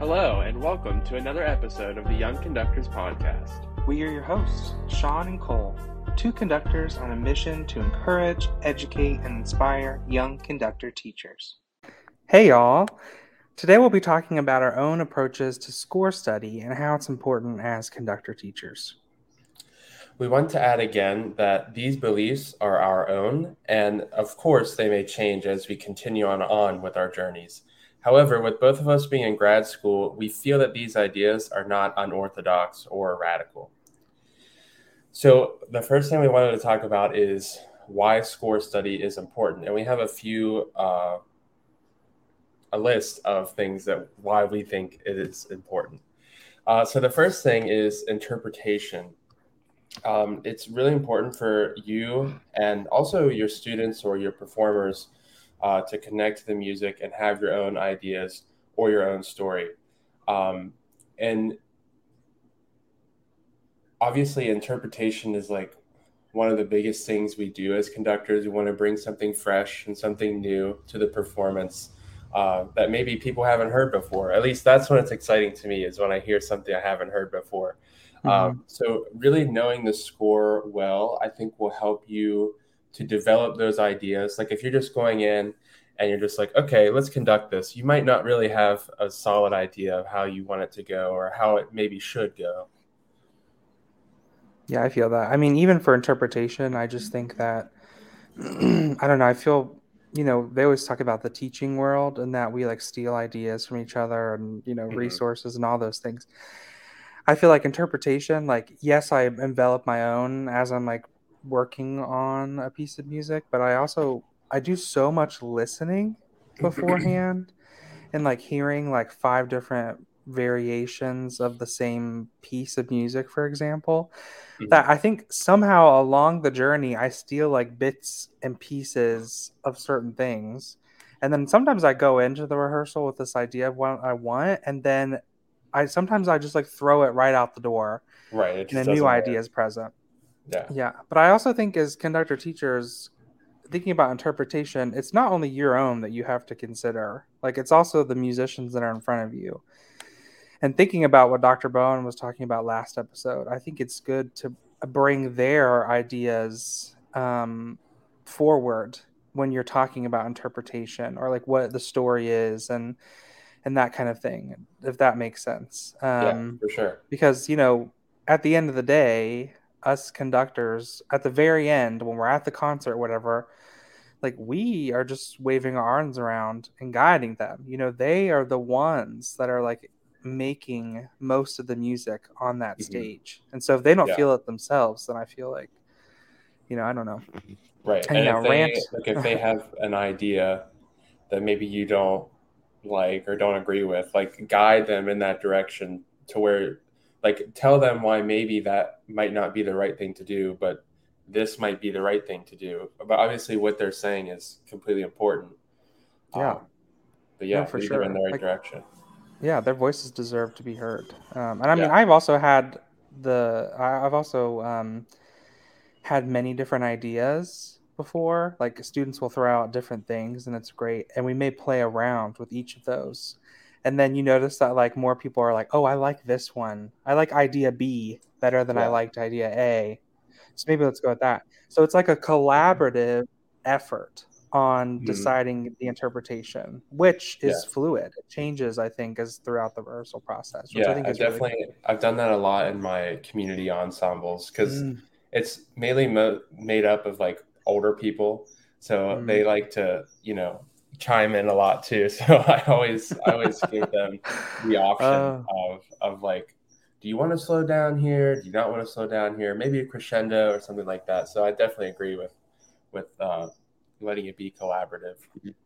Hello, and welcome to another episode of the Young Conductors Podcast. We are your hosts, Shaun and Kole, two conductors on a mission to encourage, educate, and inspire young conductor teachers. Hey, y'all. Today we'll be talking about our own approaches to score study and how it's important as conductor teachers. We want to add again that these beliefs are our own, and of course, they may change as we continue on, on with our journeys. However, with both of us being in grad school, we feel that these ideas are not unorthodox or radical. So, the first thing we wanted to talk about is why score study is important. And we have a few, uh, a list of things that why we think it is important. Uh, so, the first thing is interpretation. Um, it's really important for you and also your students or your performers uh, to connect to the music and have your own ideas or your own story. Um, and obviously, interpretation is like one of the biggest things we do as conductors. We want to bring something fresh and something new to the performance uh, that maybe people haven't heard before. At least that's when it's exciting to me, is when I hear something I haven't heard before. Mm-hmm. Um, so, really knowing the score well, I think will help you to develop those ideas. Like if you're just going in and you're just like, okay, let's conduct this, you might not really have a solid idea of how you want it to go or how it maybe should go. Yeah, I feel that. I mean, even for interpretation, I just think that I don't know. I feel you know they always talk about the teaching world and that we like steal ideas from each other and you know mm-hmm. resources and all those things. I feel like interpretation, like yes, I envelop my own as I'm like working on a piece of music, but I also I do so much listening beforehand and like hearing like five different variations of the same piece of music, for example, mm-hmm. that I think somehow along the journey I steal like bits and pieces of certain things. And then sometimes I go into the rehearsal with this idea of what I want, and then I sometimes I just like throw it right out the door. Right. And a new idea is present. Yeah. Yeah. But I also think as conductor teachers, thinking about interpretation, it's not only your own that you have to consider, like it's also the musicians that are in front of you. And thinking about what Dr. Bowen was talking about last episode, I think it's good to bring their ideas um, forward when you're talking about interpretation or like what the story is and and that kind of thing if that makes sense um, yeah for sure because you know at the end of the day us conductors at the very end when we're at the concert whatever like we are just waving our arms around and guiding them. You know they are the ones that are like making most of the music on that mm-hmm. stage. And so if they don't yeah. feel it themselves then i feel like you know i don't know. Right. And, and if, they, rant... like if they have an idea that maybe you don't like or don't agree with like guide them in that direction to where like tell them why maybe that might not be the right thing to do but this might be the right thing to do. But obviously what they're saying is completely important. Yeah. Um, but yeah, for sure in the right like, direction. yeah their voices deserve to be heard. Um, and i mean yeah. i've also had the i've also um, had many different ideas before. Like students will throw out different things and it's great. And we may play around with each of those and then you notice that like more people are like oh i like this one i like idea b better than yeah. i liked idea a so maybe let's go with that so it's like a collaborative effort on mm-hmm. deciding the interpretation which is yeah. fluid it changes i think as throughout the rehearsal process yeah i think I've definitely really i've done that a lot in my community ensembles because mm. it's mainly mo- made up of like older people so mm. they like to you know chime in a lot too. So I always I always give them the option uh, of of like, do you want to slow down here? Do you not want to slow down here? Maybe a crescendo or something like that. So I definitely agree with with uh, letting it be collaborative.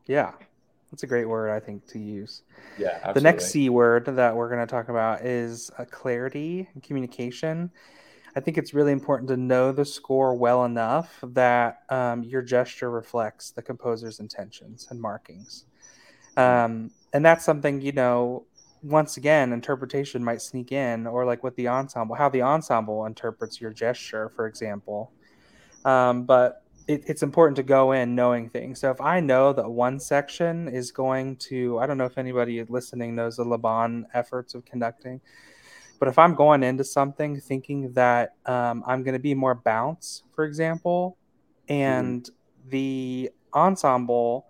Yeah. That's a great word, I think, to use. Yeah. Absolutely. The next C word that we're going to talk about is uh, clarity and communication. I think it's really important to know the score well enough that um, your gesture reflects the composer's intentions and markings. Um, and that's something, you know, once again, interpretation might sneak in, or like with the ensemble, how the ensemble interprets your gesture, for example. Um, but it, it's important to go in knowing things. So if I know that one section is going to, I don't know if anybody listening knows the Laban efforts of conducting, but if I'm going into something thinking that um, I'm going to be more bounce, for example, and mm-hmm. the ensemble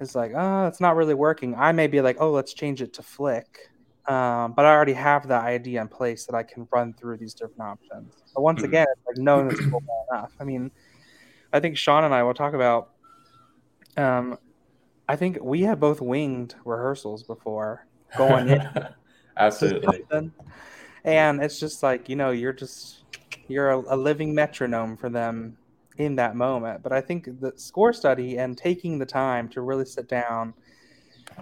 is like, oh, it's not really working, I may be like, oh, let's change it to flick. Um, but I already have the idea in place that I can run through these different options. But once mm-hmm. again, it's like knowing tool well enough. I mean, I think Shaun and I will talk about. Um, I think we have both winged rehearsals before going in. Absolutely. And it's just like you know, you're just you're a, a living metronome for them in that moment. But I think the score study and taking the time to really sit down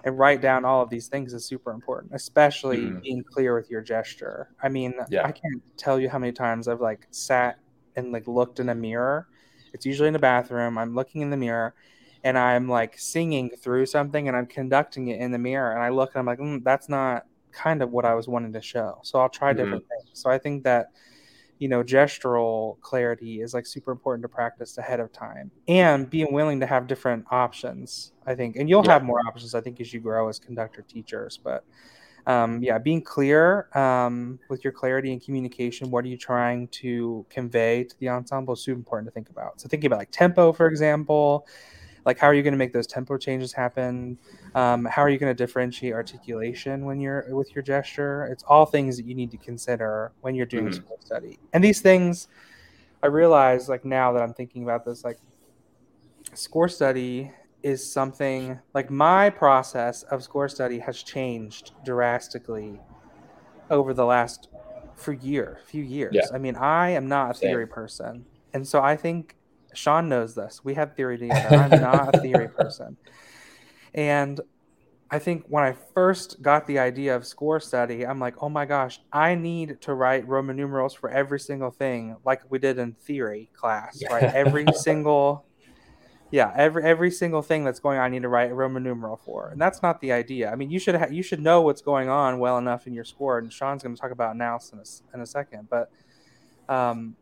and write down all of these things is super important, especially mm. being clear with your gesture. I mean, yeah. I can't tell you how many times I've like sat and like looked in a mirror it's usually in the bathroom. I'm looking in the mirror and I'm like singing through something and I'm conducting it in the mirror. And I look and I'm like, mm, that's not kind of what I was wanting to show. So I'll try different mm-hmm. things. So I think that, you know, gestural clarity is like super important to practice ahead of time and being willing to have different options, I think. And you'll yeah. have more options, I think, as you grow as conductor teachers. But um, yeah, being clear um, with your clarity and communication. What are you trying to convey to the ensemble is super important to think about. So thinking about like tempo, for example, like how are you going to make those tempo changes happen? Um, how are you going to differentiate articulation when you're with your gesture? It's all things that you need to consider when you're doing mm-hmm. a study. And these things, I realize like now that I'm thinking about this, like score study is something like my process of score study has changed drastically over the last for year, few years. Yeah. I mean, I am not a theory Same. person. And so I think Shaun knows this. We have theory together. I'm not a theory person. And I think when I first got the idea of score study, I'm like, oh my gosh, I need to write Roman numerals for every single thing, like we did in theory class, right? Every single yeah, every every single thing that's going on, I need to write a Roman numeral for, and that's not the idea. I mean, you should ha- you should know what's going on well enough in your score, and Shaun's going to talk about analysis in a, in a second. But, um,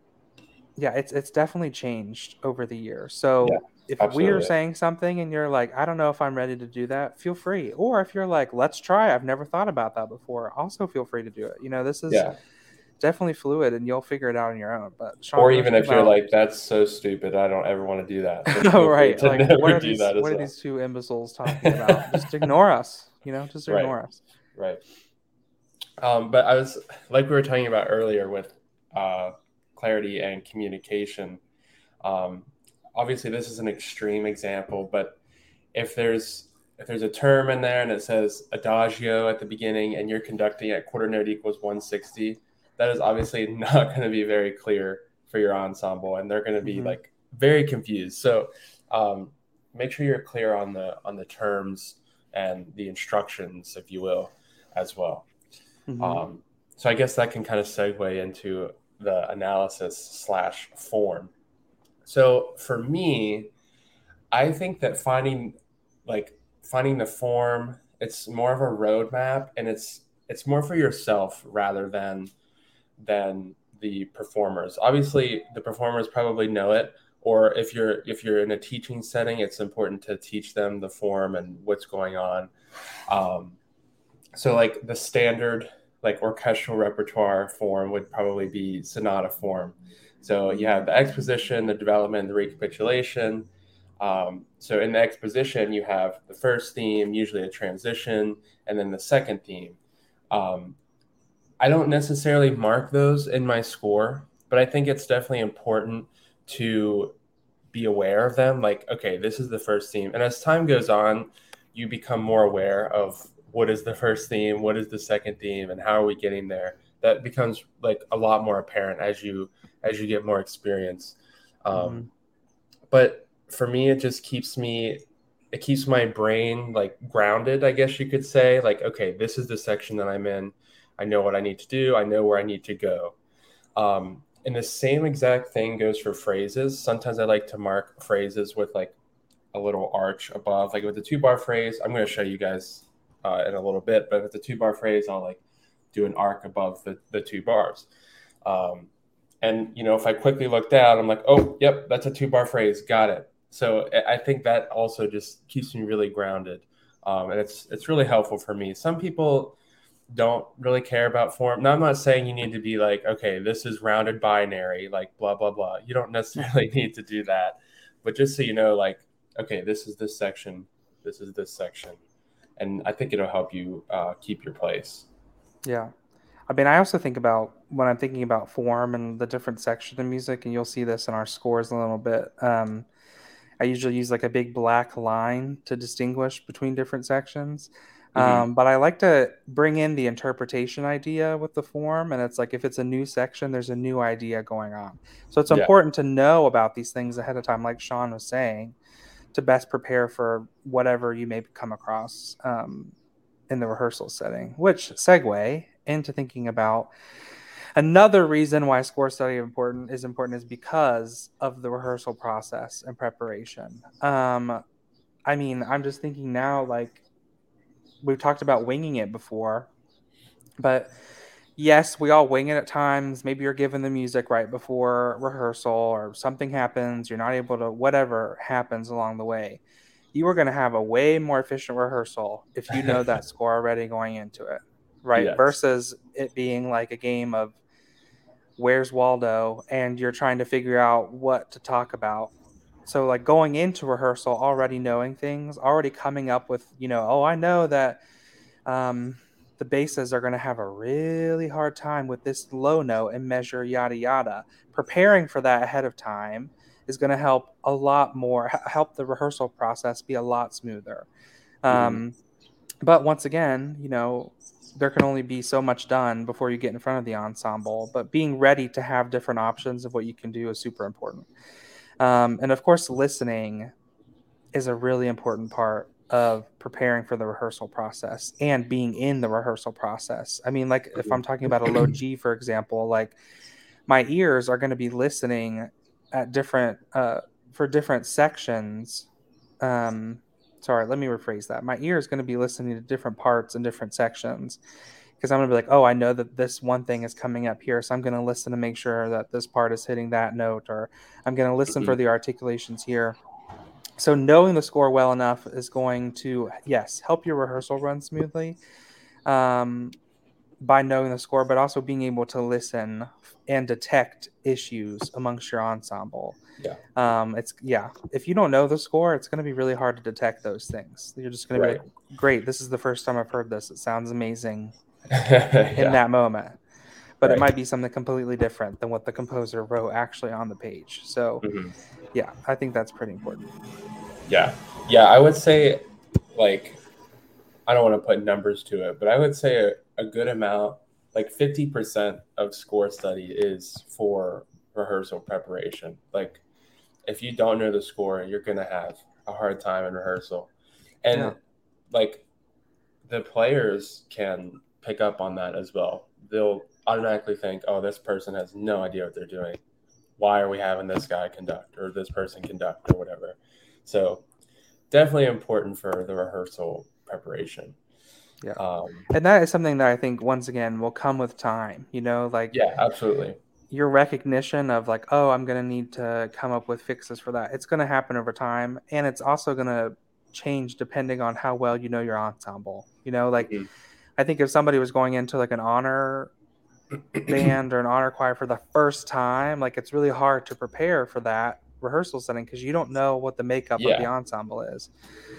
yeah, it's it's definitely changed over the years. So yeah, if absolutely. we're saying something and you're like, I don't know if I'm ready to do that, feel free. Or if you're like, let's try, I've never thought about that before, also feel free to do it. You know, this is. Yeah definitely fluid and you'll figure it out on your own. But Shaun, or even if you're like, that's so stupid, I don't ever want to do that. oh, right. Like, what are, these, what well. are these two imbeciles talking about? just ignore us, you know, just ignore right. us. Right. Um, but I was like we were talking about earlier with uh, clarity and communication. Um, obviously, this is an extreme example, but if there's if there's a term in there and it says adagio at the beginning and you're conducting at quarter note equals 160 that is obviously not going to be very clear for your ensemble and they're going to be mm-hmm. like very confused so um, make sure you're clear on the on the terms and the instructions if you will as well mm-hmm. um, so i guess that can kind of segue into the analysis slash form so for me i think that finding like finding the form it's more of a roadmap and it's it's more for yourself rather than than the performers. Obviously, the performers probably know it, or if you're if you're in a teaching setting, it's important to teach them the form and what's going on. Um, so, like the standard like orchestral repertoire form would probably be sonata form. So you have the exposition, the development, the recapitulation. Um, so in the exposition, you have the first theme, usually a transition, and then the second theme. Um, I don't necessarily mark those in my score, but I think it's definitely important to be aware of them. Like, okay, this is the first theme. And as time goes on, you become more aware of what is the first theme, what is the second theme, and how are we getting there. That becomes like a lot more apparent as you as you get more experience. Um, mm-hmm. But for me, it just keeps me it keeps my brain like grounded, I guess you could say. Like, okay, this is the section that I'm in I know what I need to do. I know where I need to go. Um, and the same exact thing goes for phrases. Sometimes I like to mark phrases with like a little arch above. Like with the two bar phrase, I'm going to show you guys uh, in a little bit, but with the two bar phrase, I'll like do an arc above the, the two bars. Um, and you know, if I quickly look down, I'm like, oh, yep, that's a two bar phrase, got it. So I think that also just keeps me really grounded, um, and it's it's really helpful for me. Some people don't really care about form. Now, I'm not saying you need to be like, okay, this is rounded binary, like blah blah blah. You don't necessarily need to do that, but just so you know, like, okay, this is this section, this is this section, and I think it'll help you uh, keep your place. Yeah. I mean, I also think about when I'm thinking about form and the different sections of music, and you'll see this in our scores a little bit. Um, I usually use like a big black line to distinguish between different sections. Mm-hmm. Um, but I like to bring in the interpretation idea with the form. And it's like if it's a new section, there's a new idea going on. So it's yeah. important to know about these things ahead of time, like Shaun was saying, to best prepare for whatever you may come across um, in the rehearsal setting, which segue into thinking about another reason why score study important is important is because of the rehearsal process and preparation. Um, I mean, I'm just thinking now, like we've talked about winging it before, but yes, we all wing it at times. Maybe you're given the music right before rehearsal, or something happens, you're not able to, whatever happens along the way. You are going to have a way more efficient rehearsal if you know that score already going into it, right? Yes. Versus it being like a game of where's Waldo, and you're trying to figure out what to talk about so like going into rehearsal already knowing things already coming up with you know oh i know that um, the basses are going to have a really hard time with this low note and measure yada yada. Preparing for that ahead of time is going to help a lot more help the rehearsal process be a lot smoother. Um, mm. but once again you know there can only be so much done before you get in front of the ensemble but being ready to have different options of what you can do is super important. Um, and of course, listening is a really important part of preparing for the rehearsal process and being in the rehearsal process. I mean, like if I'm talking about a low G, for example, like my ears are going to be listening at different uh, for different sections. Um, sorry, let me rephrase that. My ear is going to be listening to different parts and different sections because I'm gonna be like, oh, I know that this one thing is coming up here, so I'm gonna listen to make sure that this part is hitting that note, or I'm gonna listen mm-hmm. for the articulations here. So knowing the score well enough is going to yes help your rehearsal run smoothly um, by knowing the score, but also being able to listen and detect issues amongst your ensemble. Yeah. Um, it's yeah. If you don't know the score, it's going to be really hard to detect those things. You're just going right. to be like, great. This is the first time I've heard this. It sounds amazing yeah. in that moment. But right. it might be something completely different than what the composer wrote actually on the page. So, mm-hmm. yeah, I think that's pretty important. Yeah. Yeah. I would say, like, I don't want to put numbers to it, but I would say a, a good amount, like 50% of score study is for rehearsal preparation. Like, if you don't know the score, you're going to have a hard time in rehearsal. And, yeah. like, the players can pick up on that as well. They'll automatically think, oh, this person has no idea what they're doing. Why are we having this guy conduct or this person conduct or whatever? So, definitely important for the rehearsal preparation. Yeah. Um, and that is something that I think, once again, will come with time. You know, like, yeah, absolutely. Your recognition of, like, oh, I'm going to need to come up with fixes for that. It's going to happen over time. And it's also going to change depending on how well you know your ensemble. You know, like, mm-hmm I think if somebody was going into like an honor band or an honor choir for the first time, like it's really hard to prepare for that rehearsal setting because you don't know what the makeup yeah. of the ensemble is.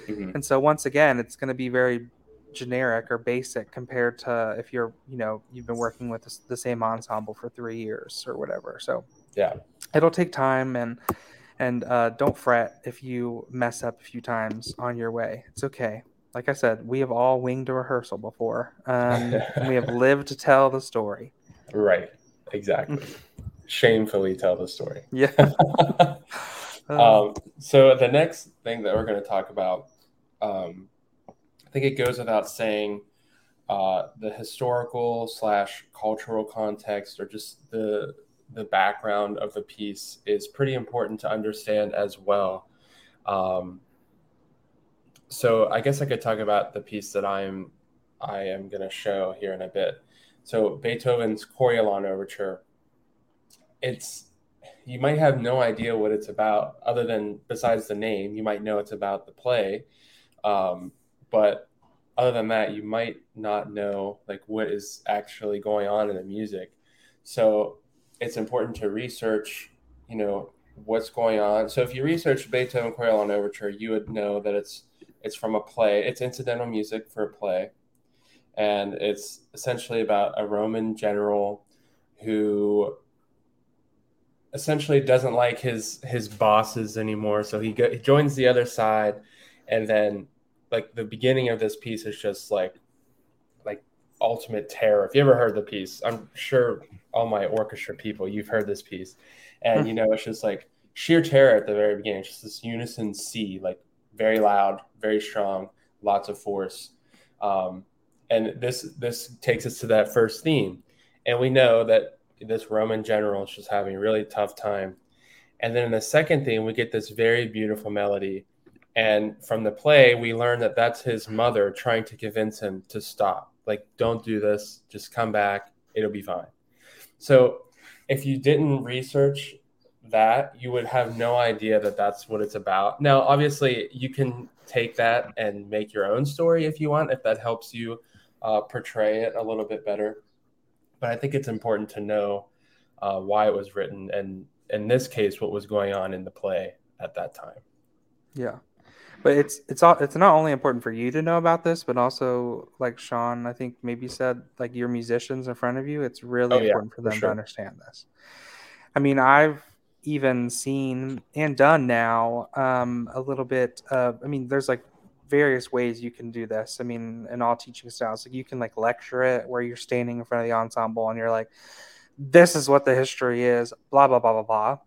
Mm-hmm. And so once again, it's going to be very generic or basic compared to if you're, you know, you've been working with the same ensemble for 3 years or whatever. So yeah. It'll take time and and uh, don't fret if you mess up a few times on your way. It's okay like I said, we have all winged a rehearsal before. Um, and we have lived to tell the story. Right. Exactly. Shamefully tell the story. Yeah. um, so the next thing that we're going to talk about, um, I think it goes without saying, uh, the historical slash cultural context or just the the background of the piece is pretty important to understand as well. Um, so I guess I could talk about the piece that I'm I am going to show here in a bit. So Beethoven's Coriolan Overture. it's you might have no idea what it's about other than besides the name you might know it's about the play. Um, but other than that you might not know like what is actually going on in the music. So it's important to research you know what's going on. So if you research beethoven coriolan overture you would know that it's it's from a play. It's incidental music for a play and it's essentially about a roman general who essentially doesn't like his his bosses anymore. So he, go, he joins the other side. And then like the beginning of this piece is just like like ultimate terror. If you ever heard the piece i'm sure all my orchestra people you've heard this piece. And you know it's just like sheer terror at the very beginning. It's just this unison c like very loud very strong lots of force. Um, and this this takes us to that first theme and we know that this Roman general is just having a really tough time. And then in the second theme, we get this very beautiful melody. And from the play, we learn that that's his mother trying to convince him to stop. Like, don't do this, just come back, it'll be fine. So, if you didn't research that, you would have no idea that that's what it's about. Now, obviously, you can take that and make your own story if you want, if that helps you uh, portray it a little bit better but I think it's important to know uh, why it was written, and in this case, what was going on in the play at that time. Yeah, but it's it's all it's not only important for you to know about this, but also like Shaun, I think maybe said like your musicians in front of you. It's really oh, important yeah, for them for sure. to understand this. I mean, I've even seen and done now um, a little bit. Of, I mean, there's like various ways you can do this. I mean, in all teaching styles, like you can like lecture it where you're standing in front of the ensemble and you're like, this is what the history is, blah, blah, blah, blah, blah.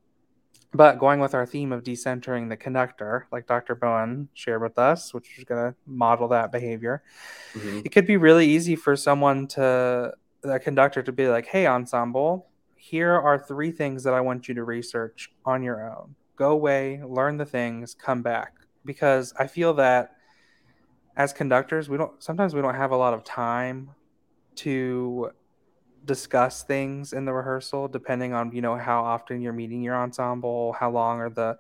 But going with our theme of decentering the conductor, like Dr. Bowen shared with us, which is going to model that behavior, mm-hmm. it could be really easy for someone to, a conductor to be like, hey, ensemble, here are three things that I want you to research on your own. Go away, learn the things, come back. Because I feel that as conductors, we don't sometimes we don't have a lot of time to discuss things in the rehearsal depending on you know how often you're meeting your ensemble how long are the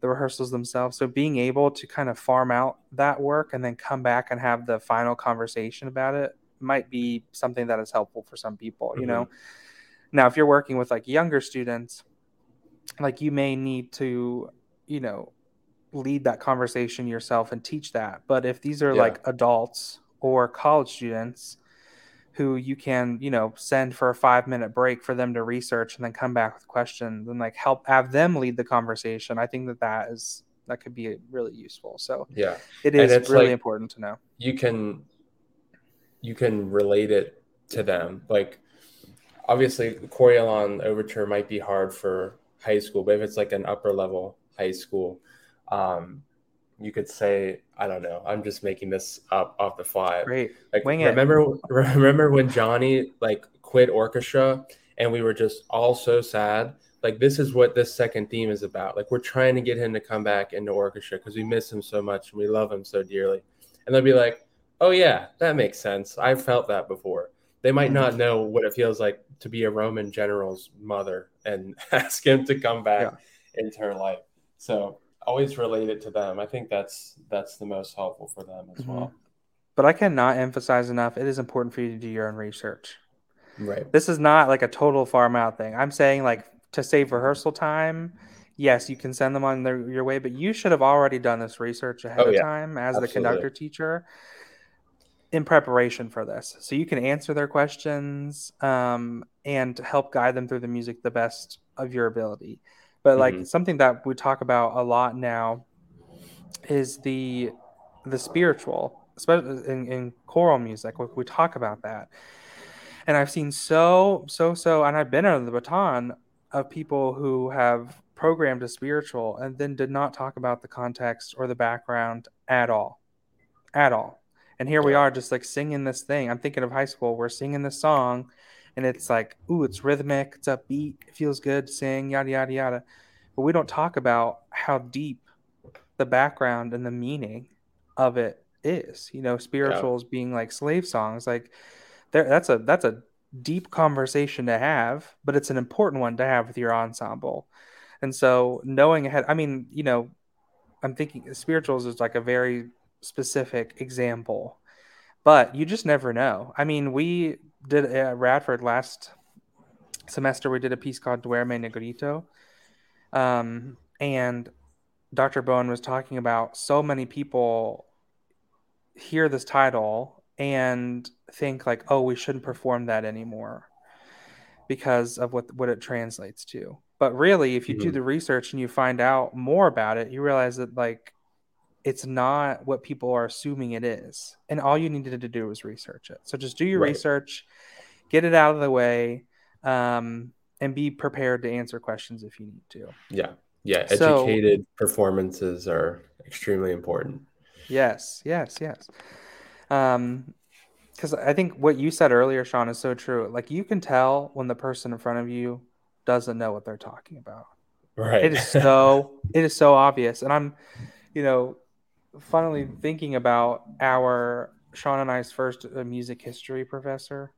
the rehearsals themselves so being able to kind of farm out that work and then come back and have the final conversation about it might be something that is helpful for some people mm-hmm. you know now if you're working with like younger students like you may need to you know lead that conversation yourself and teach that. But if these are yeah. like adults or college students who you can, you know, send for a five minute break for them to research and then come back with questions and like help have them lead the conversation, I think that that is that could be really useful. So yeah, it is really like, important to know. You can you can relate it to them. Like obviously, Coriolan Overture might be hard for high school, but if it's like an upper level high school, um, you could say I don't know. I'm just making this up off the fly. Great. Like Wing remember it. remember when Johnny like quit orchestra and we were just all so sad. Like this is what this second theme is about. Like we're trying to get him to come back into orchestra because we miss him so much and we love him so dearly. And they'll be like, "Oh yeah, that makes sense. I've felt that before." They might not know what it feels like to be a Roman general's mother and ask him to come back yeah. into her life. So always relate it to them. I think that's that's the most helpful for them as mm-hmm. well. But I cannot emphasize enough. It is important for you to do your own research. Right. This is not like a total farm out thing. I'm saying like to save rehearsal time. Yes, you can send them on their, your way, but you should have already done this research ahead oh, yeah. of time as Absolutely. the conductor teacher in preparation for this. So you can answer their questions um, and help guide them through the music the best of your ability. But like mm-hmm. something that we talk about a lot now is the the spiritual, especially in, in choral music. We, we talk about that, and I've seen so so so, and I've been under the baton of people who have programmed a spiritual and then did not talk about the context or the background at all, at all. And here we are, just like singing this thing. I'm thinking of high school. We're singing this song, and it's like, ooh, it's rhythmic, it's upbeat, it feels good to sing, yada yada yada. But we don't talk about how deep the background and the meaning of it is. You know, spirituals yeah. being like slave songs, like there that's a that's a deep conversation to have, but it's an important one to have with your ensemble. And so knowing ahead, I mean, you know, I'm thinking spirituals is like a very specific example, but you just never know. I mean, we did at Radford last semester, we did a piece called Duerme Negrito. Um, and Dr. Bowen was talking about so many people hear this title and think like, oh, we shouldn't perform that anymore because of what what it translates to. But really, if you mm-hmm. do the research and you find out more about it, you realize that like it's not what people are assuming it is. And all you needed to do was research it. So just do your right. research, get it out of the way, um, and be prepared to answer questions if you need to. Yeah. Yeah. Educated so, performances are extremely important. Yes. Yes. Yes. Um, because I think what you said earlier, Shaun, is so true. Like you can tell when the person in front of you doesn't know what they're talking about. Right. It is so it is so obvious. And I'm, you know, funnily thinking about our Shaun and I's first uh, music history professor.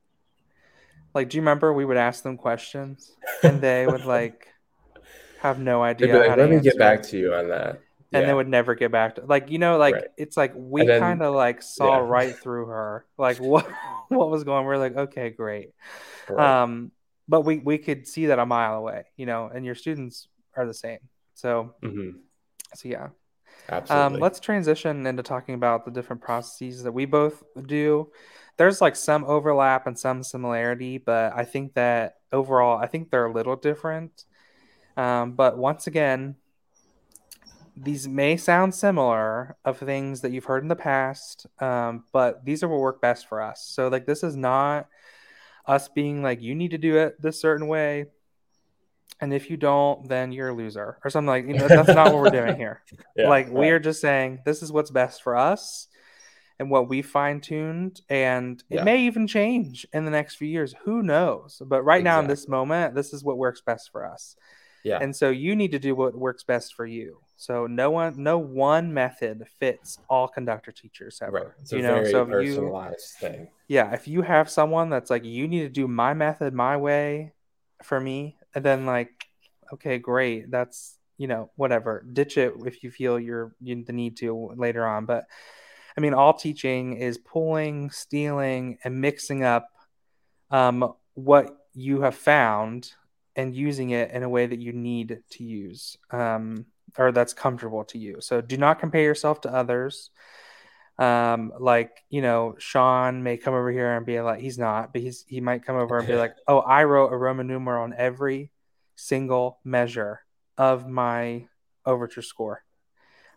Like, do you remember we would ask them questions and they would like have no idea. Like, Let me get back to you on that and yeah. they would never get back to like you know like right. it's like we kind of like saw yeah. right through her like what what was going we're like okay great right. um but we we could see that a mile away you know and your students are the same so mm-hmm. so yeah Absolutely. Um, let's transition into talking about the different processes that we both do. There's like some overlap and some similarity, but I think that overall, I think they're a little different. Um, but once again, these may sound similar of things that you've heard in the past, um, but these are what work best for us. So, like, this is not us being like, you need to do it this certain way. And if you don't, then you're a loser or something like, you know, that's not what we're doing here. Yeah, like, right. we are just saying this is what's best for us and what we fine tuned. And it may even change in the next few years. Who knows? But right exactly. now, in this moment, this is what works best for us. Yeah. And so you need to do what works best for you. So no one, no one method fits all conductor teachers ever. Right. It's you know, so personalized you, thing. Yeah. If you have someone that's like, you need to do my method my way for me, and then like, okay, great. That's you know whatever. Ditch it if you feel you're you the need to later on. But I mean, all teaching is pulling, stealing, and mixing up um, what you have found and using it in a way that you need to use um, or that's comfortable to you. So do not compare yourself to others. Um, like you know, Shaun may come over here and be like, he's not, but he's he might come over and be like, oh, I wrote a Roman numeral on every single measure of my overture score.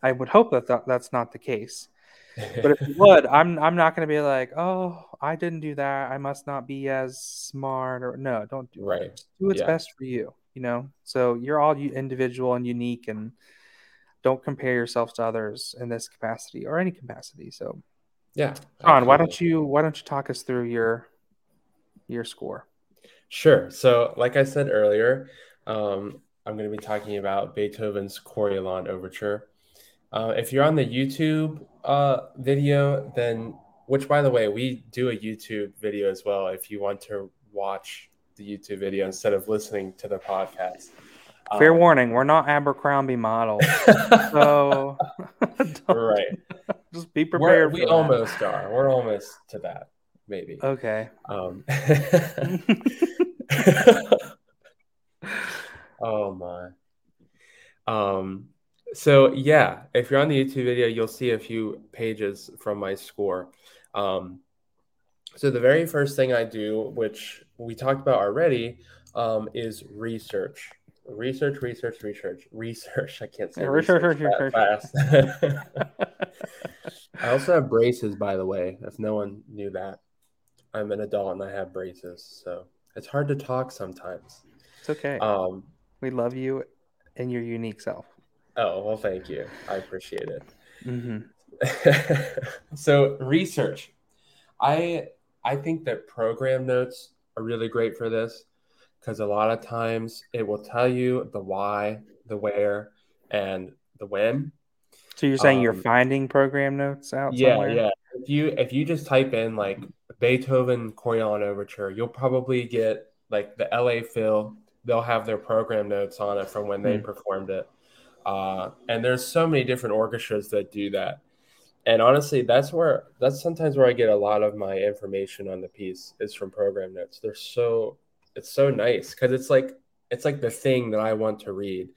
I would hope that th- that's not the case. But if you would, I'm I'm not going to be like, oh, I didn't do that. I must not be as smart or no, don't do right. It. Do what's yeah. best for you. You know, so you're all individual and unique, and don't compare yourself to others in this capacity or any capacity. So, yeah, Shaun, why don't you why don't you talk us through your your score? Sure. So, like I said earlier, um, I'm going to be talking about Beethoven's Coriolan Overture. Uh, if you're on the YouTube uh, video, then which by the way, we do a YouTube video as well. If you want to watch the YouTube video instead of listening to the podcast. Fair um, warning, we're not Abercrombie models, so right. Just be prepared. We're, we almost are. We're almost to that, maybe. Okay. Um, oh my. Um, so yeah, if you're on the YouTube video, you'll see a few pages from my score. Um, so the very first thing I do, which we talked about already, um, is research. Research, research, research, research. I can't say yeah, research, research, fast. I also have braces, by the way. If no one knew that, I'm an adult and I have braces, so it's hard to talk sometimes. It's okay. Um, we love you and your unique self. Oh, well, thank you. I appreciate it. Mm-hmm. so, research. I I think that program notes are really great for this because a lot of times it will tell you the why, the where, and the when. So you're saying um, you're finding program notes out? Yeah, somewhere? yeah. If you if you just type in like Beethoven Coriolan Overture. You'll probably get like the LA Phil. They'll have their program notes on it from when they Hmm. performed it. Uh, and there's so many different orchestras that do that. And honestly, that's where that's sometimes where I get a lot of my information on the piece is from program notes. They're so it's so nice because it's like it's like the thing that I want to read.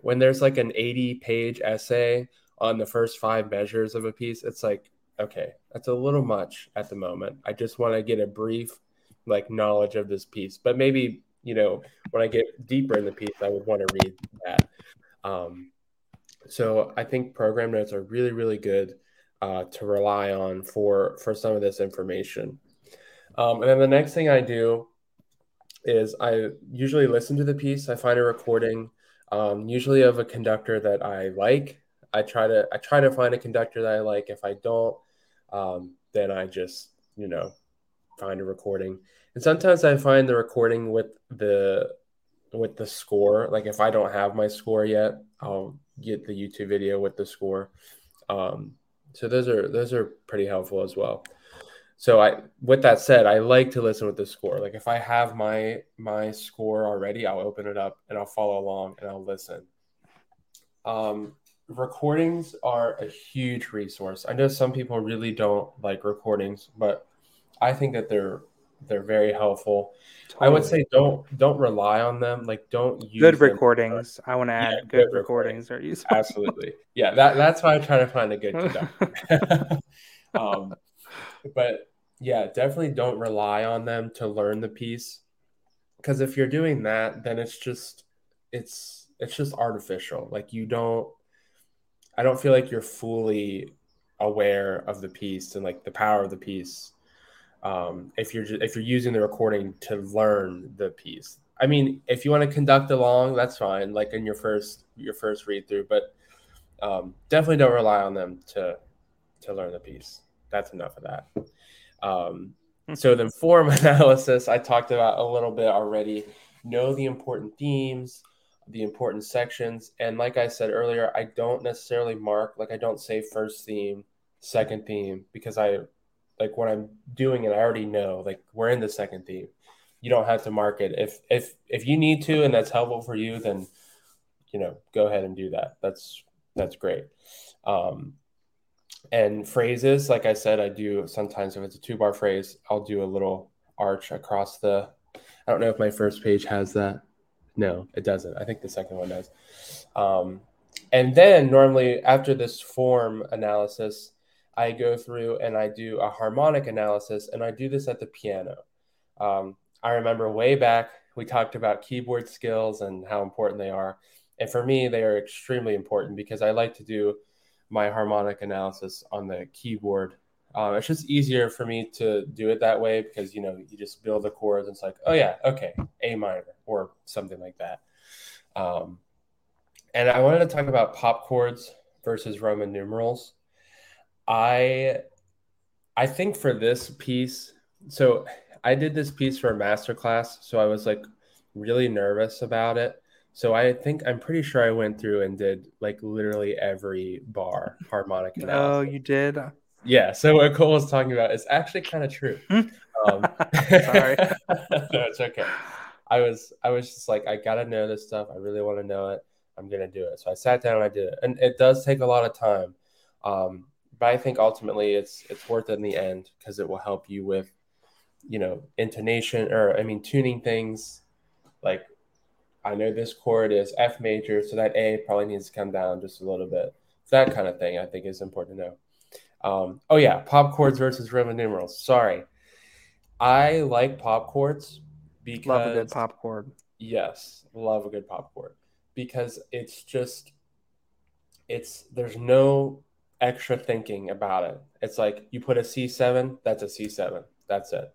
When there's like an 80 page essay on the first five measures of a piece, it's like, okay, that's a little much at the moment. I just want to get a brief like knowledge of this piece. But maybe, you know, when I get deeper in the piece, I would want to read that. Um, so I think program notes are really, really good uh, to rely on for for some of this information. Um, and then the next thing I do is I usually listen to the piece. I find a recording, um, usually of a conductor that I like. I try to I try to find a conductor that I like. If I don't, um, then I just you know find a recording. And sometimes I find the recording with the with the score. Like if I don't have my score yet, I'll get the YouTube video with the score. Um, so those are those are pretty helpful as well. So I with that said, I like to listen with the score. Like if I have my my score already, I'll open it up and I'll follow along and I'll listen. Um, recordings are a huge resource. I know some people really don't like recordings, but I think that they're they're very helpful. I would say don't don't rely on them. Like don't use good recordings. I want to add Yeah, good, good recordings are useful. Absolutely, yeah. That that's why I try to find a good conductor. um, but yeah, definitely don't rely on them to learn the piece because if you're doing that, then it's just it's it's just artificial. Like you don't, I don't feel like you're fully aware of the piece and like the power of the piece. Um, if you're ju- if you're using the recording to learn the piece, I mean, if you want to conduct along, that's fine. Like in your first your first read through, but um, definitely don't rely on them to to learn the piece. That's enough of that. Um, so then form analysis, I talked about a little bit already. Know the important themes, the important sections, and like I said earlier, I don't necessarily mark like I don't say first theme, second theme because I like when I'm doing it, I already know like we're in the second theme. You don't have to mark it if if if you need to and that's helpful for you, then you know go ahead and do that. That's that's great. Um, and phrases, like I said, I do sometimes if it's a two bar phrase, I'll do a little arch across the. I don't know if my first page has that. No, it doesn't. I think the second one does. Um, and then normally after this form analysis, I go through and I do a harmonic analysis, and I do this at the piano. Um, I remember way back we talked about keyboard skills and how important they are. And for me, they are extremely important because I like to do my harmonic analysis on the keyboard. Um, it's just easier for me to do it that way because you know you just build the chords and it's like, oh yeah, okay, A minor or something like that. Um, and I wanted to talk about pop chords versus Roman numerals. I I think for this piece, so I did this piece for a master class, so I was like really nervous about it. So I think I'm pretty sure I went through and did like literally every bar harmonic Oh, you did. Yeah. So what Kole was talking about is actually kind of true. Hmm. Um, Sorry. no, it's okay. I was I was just like I gotta know this stuff. I really want to know it. I'm gonna do it. So I sat down and I did it, and it does take a lot of time. Um, but I think ultimately it's it's worth it in the end because it will help you with, you know, intonation or I mean tuning things. Like I know this chord is F major, so that A probably needs to come down just a little bit. That kind of thing I think is important to know. Um, oh yeah, pop chords versus Roman numerals. Sorry, I like pop chords because Love a good pop chord. Yes, love a good pop chord because it's just it's there's no extra thinking about it. It's like you put a C7, that's a C7. That's it.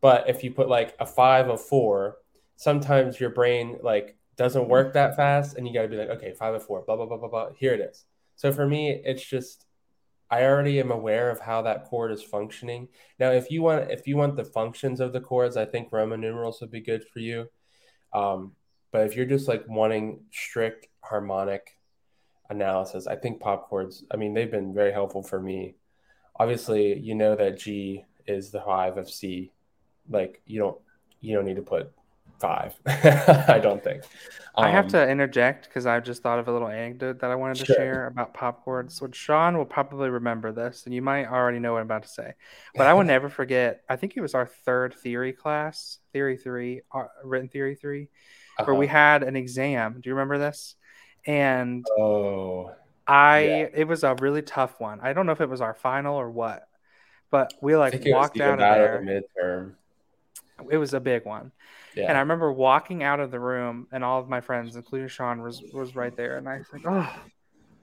But if you put like a 5 of 4, sometimes your brain like doesn't work that fast and you got to be like, okay, 5 of 4, blah blah blah blah blah. Here it is. So for me, it's just I already am aware of how that chord is functioning. Now, if you want if you want the functions of the chords, I think Roman numerals would be good for you. Um, but if you're just like wanting strict harmonic analysis, I think pop chords, I mean, they've been very helpful for me. Obviously, you know that G is the five of C. Like you don't you don't need to put five. I don't think. I have Um, to interject because I just thought of a little anecdote that I wanted to Sure. share about pop chords. Which Shaun will probably remember this, and you might already know what I'm about to say. But I will never forget. I think it was our third theory class, theory three, uh, written theory three, where we uh-huh. had an exam. Do you remember this? And Oh, I, Yeah. it was a really tough one. I don't know if it was our final or what, but we like think it was walked out of there. the midterm. It was a big one. Yeah. And I remember walking out of the room, and all of my friends, including Shaun, was was right there. And I was like, "Oh,"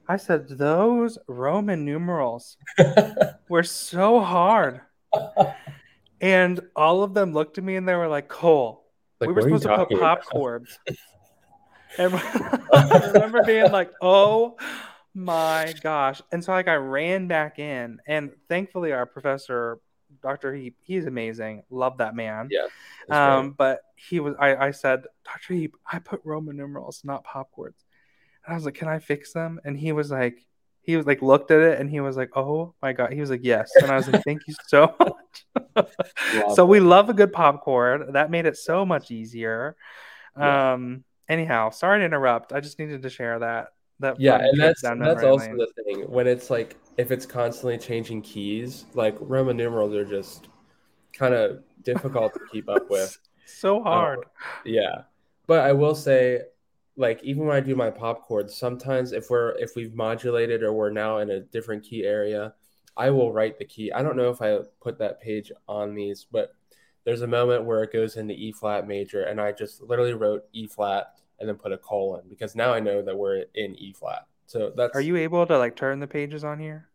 I said, "Those Roman numerals were so hard." And all of them looked at me, and they were like, "Kole, Like, we were what are you supposed to put talking pop about? And I remember being like, "Oh my gosh!" And so like I ran back in, and thankfully our professor, Dr. Heap, he's amazing. Love that man. Yeah. That's great. Um, but he was I, I said, Dr. Heap, I put Roman numerals, not pop chords. And I was like, Can I fix them? And he was like, he was like looked at it and he was like, Oh my god. He was like, Yes. And I was like, Thank you so much. So we love a good pop chord. That made it so much easier. Yeah. Um anyhow, sorry to interrupt. I just needed to share that. That yeah, and that's that's also lane. the thing when it's like if it's constantly changing keys, like Roman numerals are just kind of difficult to keep up with. so um, hard. Yeah. But I will say, like, even when I do my pop chords, sometimes if we're if we've modulated or we're now in a different key area, I will write the key. I don't know if I put that page on these, but there's a moment where it goes into E flat major, and I just literally wrote E flat and then put a colon because now I know that we're in E flat. So that's Are you able to like turn the pages on here?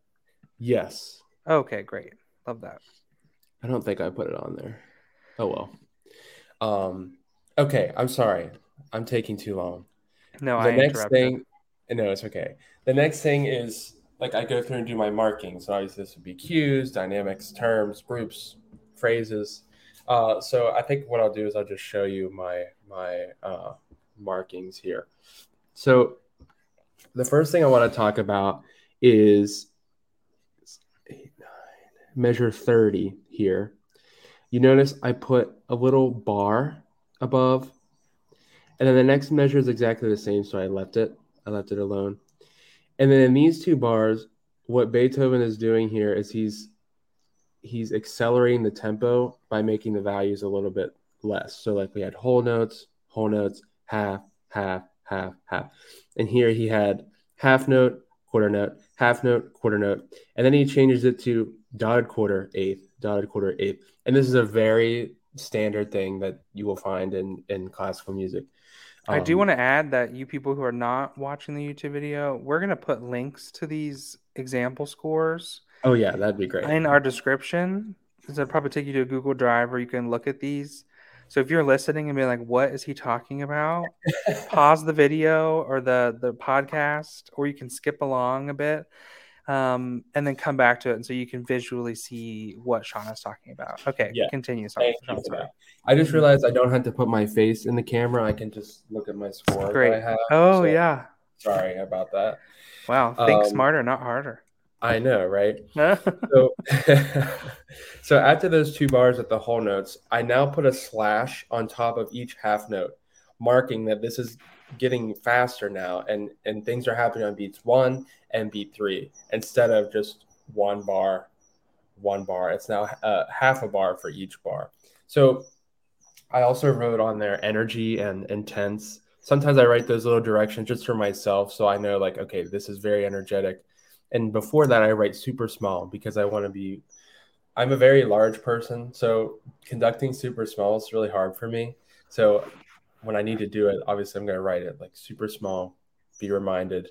yes. Okay, great. Love that. I don't think I put it on there. Oh well. Um okay, I'm sorry. I'm taking too long. No, the I next thing no it's okay the next thing is like i go through and do my marking so obviously this would be cues dynamics terms groups phrases uh, so i think what i'll do is i'll just show you my my uh, markings here so the first thing i want to talk about is eight, nine, measure 30 here you notice i put a little bar above and then the next measure is exactly the same, so I left it. I left it alone. And then in these two bars, what Beethoven is doing here is he's he's accelerating the tempo by making the values a little bit less. So like we had whole notes, whole notes, half, half, half, half. And here he had half note, quarter note, half note, quarter note. And then he changes it to dotted quarter, eighth, dotted quarter, eighth. And this is a very standard thing that you will find in in classical music. I do Um, want to add that you people who are not watching the YouTube video, we're going to put links to these example scores Oh yeah, that'd be great. in our description. It'll probably take you to a Google Drive where you can look at these. So if you're listening and be like, "What is he talking about?" Pause the video or the the podcast, or you can skip along a bit, um, and then come back to it, and so you can visually see what Shaun is talking about. Okay, Yeah. continue. Sorry. I just realized I don't have to put my face in the camera. I can just look at my score Great. have. Oh So, yeah. Sorry about that. Wow. Think Um, smarter, not harder. I know, right? So, so after those two bars at the whole notes, I now put a slash on top of each half note, marking that this is getting faster now, and and things are happening on beats one and beat three instead of just one bar, one bar. It's now uh, half a bar for each bar. So I also wrote on there energy and intense. Sometimes I write those little directions just for myself, so I know like okay, this is very energetic. And before that, I write super small because I want to be. I'm a very large person, so conducting super small is really hard for me. So when I need to do it, obviously I'm going to write it like super small, be reminded,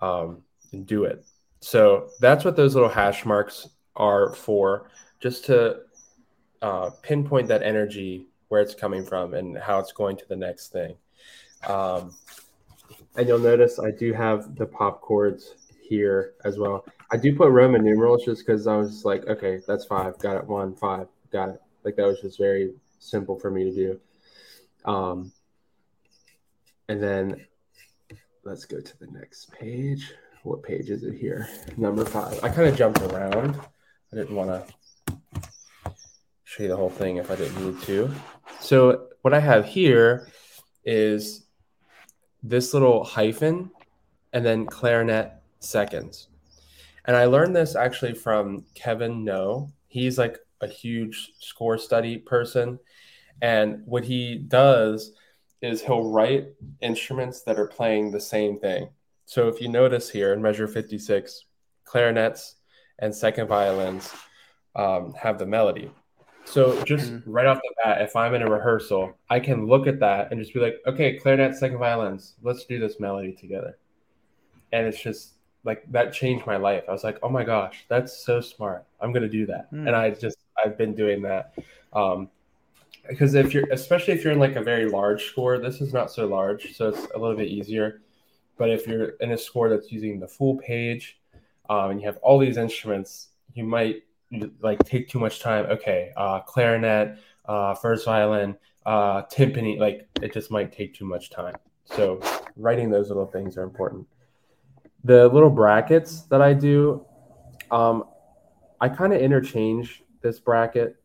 um, and do it. So that's what those little hash marks are for, just to uh, pinpoint that energy, where it's coming from, and how it's going to the next thing. Um, and you'll notice I do have the pop chords here as well. I do put Roman numerals just because I was like, okay, that's five, got it, one, five, got it. Like that was just very simple for me to do. Um, and then let's go to the next page. What page is it here? Number five. I kind of jumped around. I didn't want to show you the whole thing if I didn't need to. So what I have here is this little hyphen and then clarinet seconds. And I learned this actually from Kevin Noe. He's like a huge score study person. And what he does is he'll write instruments that are playing the same thing. So if you notice here in measure 56, clarinets and second violins um, have the melody. So just mm-hmm. right off the bat, if I'm in a rehearsal, I can look at that and just be like, okay, clarinet, second violins, let's do this melody together. And it's just like that changed my life. I was like, oh my gosh, that's so smart. I'm gonna do that. Mm. And I just I've been doing that. Um, because if you're especially if you're in like a very large score, this is not so large, so it's a little bit easier. But if you're in a score that's using the full page, um, and you have all these instruments, you might like take too much time. Okay, uh, clarinet, uh, first violin, uh, timpani, like it just might take too much time. So writing those little things are important. The little brackets that I do, um, I kind of interchange this bracket.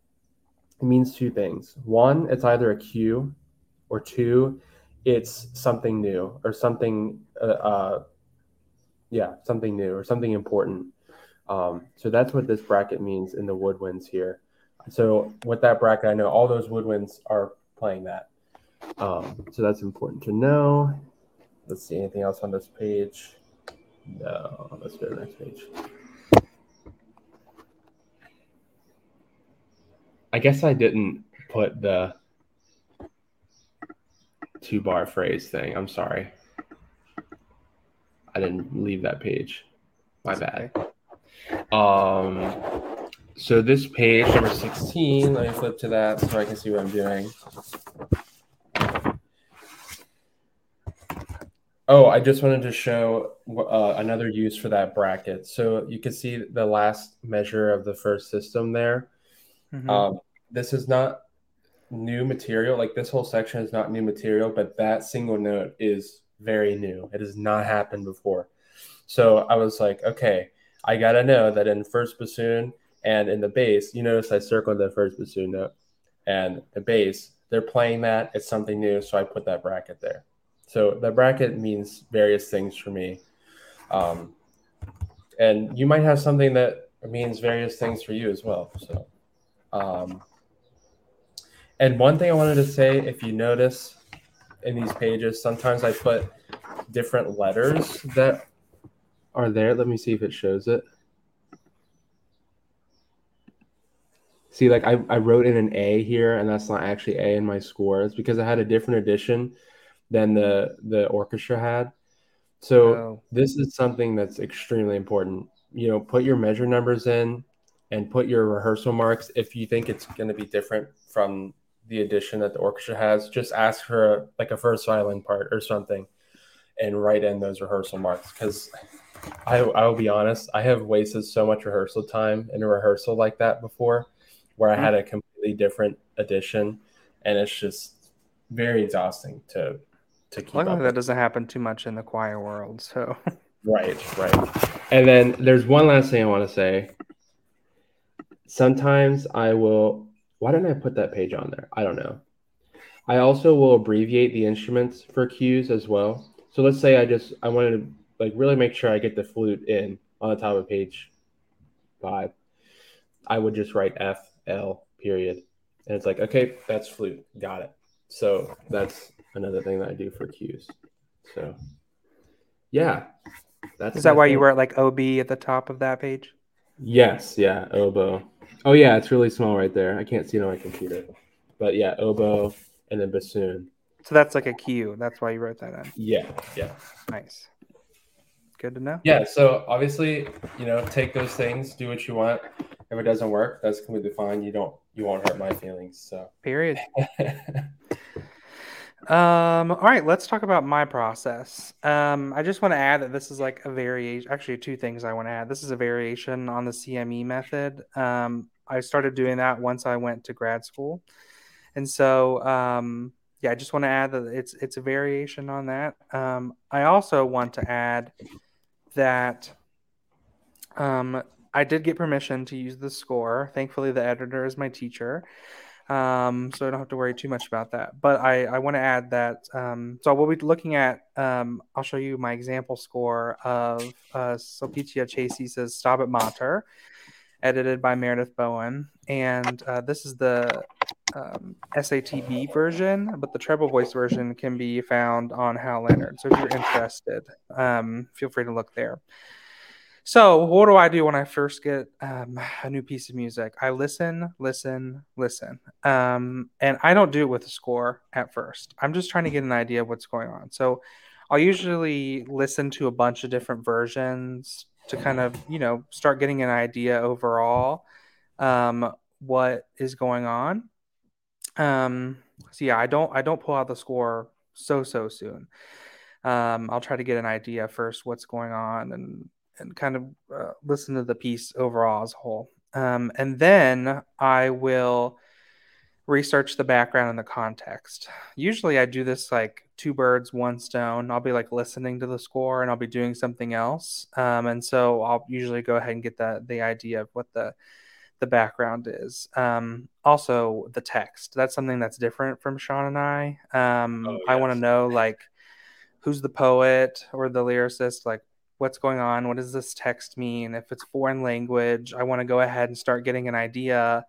It means two things. One, it's either a cue, or two, it's something new or something, uh, uh, yeah, something new or something important. Um, so that's what this bracket means in the woodwinds here. So with that bracket, I know all those woodwinds are playing that. Um, so that's important to know. Let's see anything else on this page. No, let's go to the next page. I guess I didn't put the two bar phrase thing. I'm sorry. I didn't leave that page. My bad. Um, so this page number 16, let me flip to that so I can see what I'm doing. Oh, I just wanted to show uh, another use for that bracket. So you can see the last measure of the first system there. Mm-hmm. Um, this is not new material. Like this whole section is not new material, but that single note is very new. It has not happened before. So I was like, okay, I got to know that in first bassoon and in the bass, you notice I circled the first bassoon note and the bass, they're playing that. It's something new. So I put that bracket there. So the bracket means various things for me. Um, and you might have something that means various things for you as well. So, um, and one thing I wanted to say, if you notice in these pages, sometimes I put different letters that are there. Let me see if it shows it. See, like I, I wrote in an A here, and that's not actually A in my score. It's because I had a different edition than the the orchestra had. So wow. this is something that's extremely important. You know, put your measure numbers in and put your rehearsal marks if you think it's going to be different from the edition that the orchestra has. Just ask for like a first violin part or something and write in those rehearsal marks because I, I will be honest, I have wasted so much rehearsal time in a rehearsal like that before where I mm-hmm. had a completely different edition and it's just very exhausting to to keep Luckily, that doesn't happen too much in the choir world. So right, right. And then there's one last thing I want to say. Sometimes I will. Why didn't I put that page on there? I don't know. I also will abbreviate the instruments for cues as well. So let's say I just I wanted to like really make sure I get the flute in on the top of page five. I would just write F L period, and it's like okay, that's flute, got it. So that's another thing that I do for cues. So, yeah, that's is that why thing. you were at like OB at the top of that page? Yes, yeah, oboe. Oh yeah, it's really small right there. I can't see it on my computer, but yeah, oboe and then bassoon. So that's like a cue. That's why you wrote that in. Yeah, yeah. Nice. Good to know. Yeah. So obviously, you know, take those things, do what you want. If it doesn't work, that's completely fine. You don't, you won't hurt my feelings. So. Period. Um, all right, let's talk about my process. Um, I just want to add that this is like a variation. Actually, two things I want to add. This is a variation on the CME method. Um, I started doing that once I went to grad school, and so um, yeah, I just want to add that it's it's a variation on that. Um, I also want to add that um, I did get permission to use the score. Thankfully, the editor is my teacher. Um, so I don't have to worry too much about that. But I, I want to add that. Um, so we'll be looking at, um, I'll show you my example score of uh, Sulpitia Cesis' Stabat Mater, edited by Meredith Bowen. And uh, this is the um, SATB version, but the treble voice version can be found on Hal Leonard. So if you're interested, um, feel free to look there. So, what do I do when I first get um, a new piece of music? I listen, listen, listen. Um, and I don't do it with a score at first. I'm just trying to get an idea of what's going on. So, I'll usually listen to a bunch of different versions to kind of, you know, start getting an idea overall um, what is going on. Um, so yeah, I don't I don't pull out the score so so soon. Um, I'll try to get an idea first what's going on and and kind of uh, listen to the piece overall as a whole. Um, and then I will research the background and the context. Usually I do this like two birds, one stone. I'll be like listening to the score and I'll be doing something else. Um, and so I'll usually go ahead and get the, the idea of what the, the background is. Um, also the text. That's something that's different from Shaun and I. Um, oh, yes. I want to know like who's the poet or the lyricist, like what's going on what does this text mean? If it's foreign language i want to go ahead and start getting an idea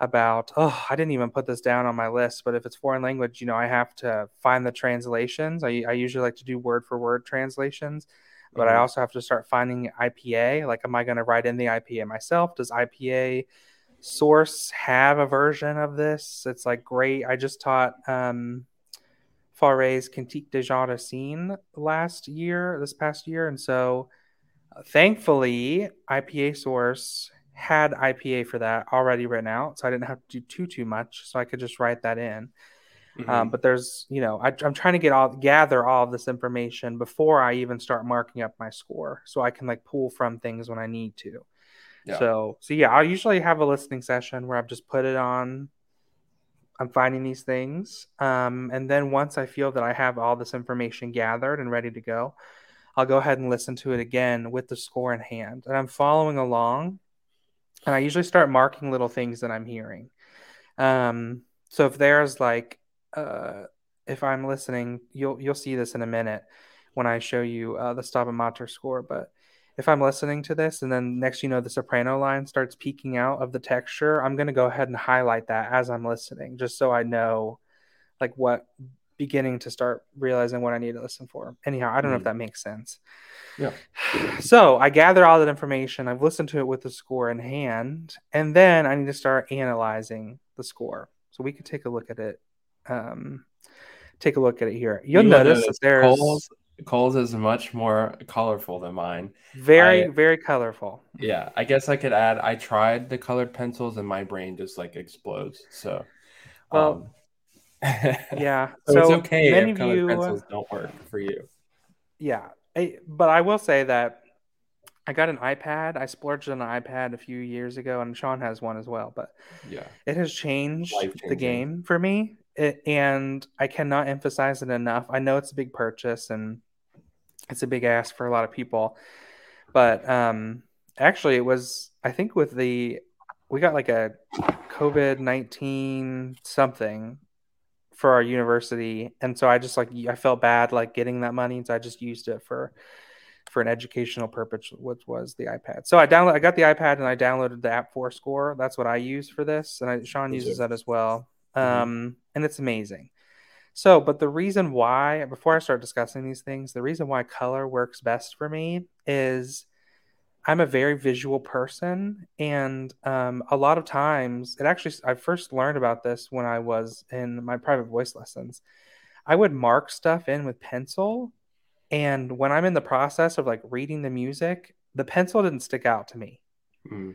about oh i didn't even put this down on my list but if it's foreign language you know i have to find the translations. I, I usually like to do word for word translations but mm-hmm. i also have to start finding ipa like am i going to write in the ipa myself? Does ipa source have a version of this? It's like great. I just taught um Fauré's Cantique de Jean Racine last year, this past year. And so uh, thankfully, IPA Source had IPA for that already written out. So I didn't have to do too, too much. So I could just write that in. Mm-hmm. Um, but there's, you know, I, am trying to get all gather all of this information before I even start marking up my score, so I can like pull from things when I need to. Yeah. So, so yeah, I usually have a listening session where I've just put it on I'm finding these things. Um, and then once I feel that I have all this information gathered and ready to go, I'll go ahead and listen to it again with the score in hand. And I'm following along. And I usually start marking little things that I'm hearing. Um, so if there's like, uh, if I'm listening, you'll you'll see this in a minute when I show you uh, the Mater score. But if I'm listening to this and then next you know the soprano line starts peeking out of the texture, I'm going to go ahead and highlight that as I'm listening just so I know like what beginning to start realizing what I need to listen for. Anyhow, I don't mm. know if mm. that makes sense. Yeah. So I gather all that information. I've listened to it with the score in hand, and then I need to start analyzing the score. So we could take a look at it. Um, take a look at it here. You'll you notice that there's Kole's is much more colorful than mine. Very, I, very colorful. Yeah, I guess I could add. I tried the colored pencils, and my brain just like explodes. So, well, um, yeah. so, so, it's okay if colored you, pencils don't work for you. Yeah, I, but I will say that I got an iPad. I splurged on an iPad a few years ago, and Shaun has one as well. But yeah, it has changed the game for me. It, and I cannot emphasize it enough. I know it's a big purchase, and it's a big ask for a lot of people. But um, actually, it was I think with the we got like a COVID nineteen something for our university, and so I just like I felt bad like getting that money, so I just used it for for an educational purpose, which was the iPad. So I download I got the iPad and I downloaded the app forScore. That's what I use for this, and I, Shaun uses that as well. Mm-hmm. Um, and it's amazing. So, but the reason why, before I start discussing these things, the reason why color works best for me is I'm a very visual person. And um, a lot of times, it actually, I first learned about this when I was in my private voice lessons. I would mark stuff in with pencil. And when I'm in the process of like reading the music, the pencil didn't stick out to me. Mm.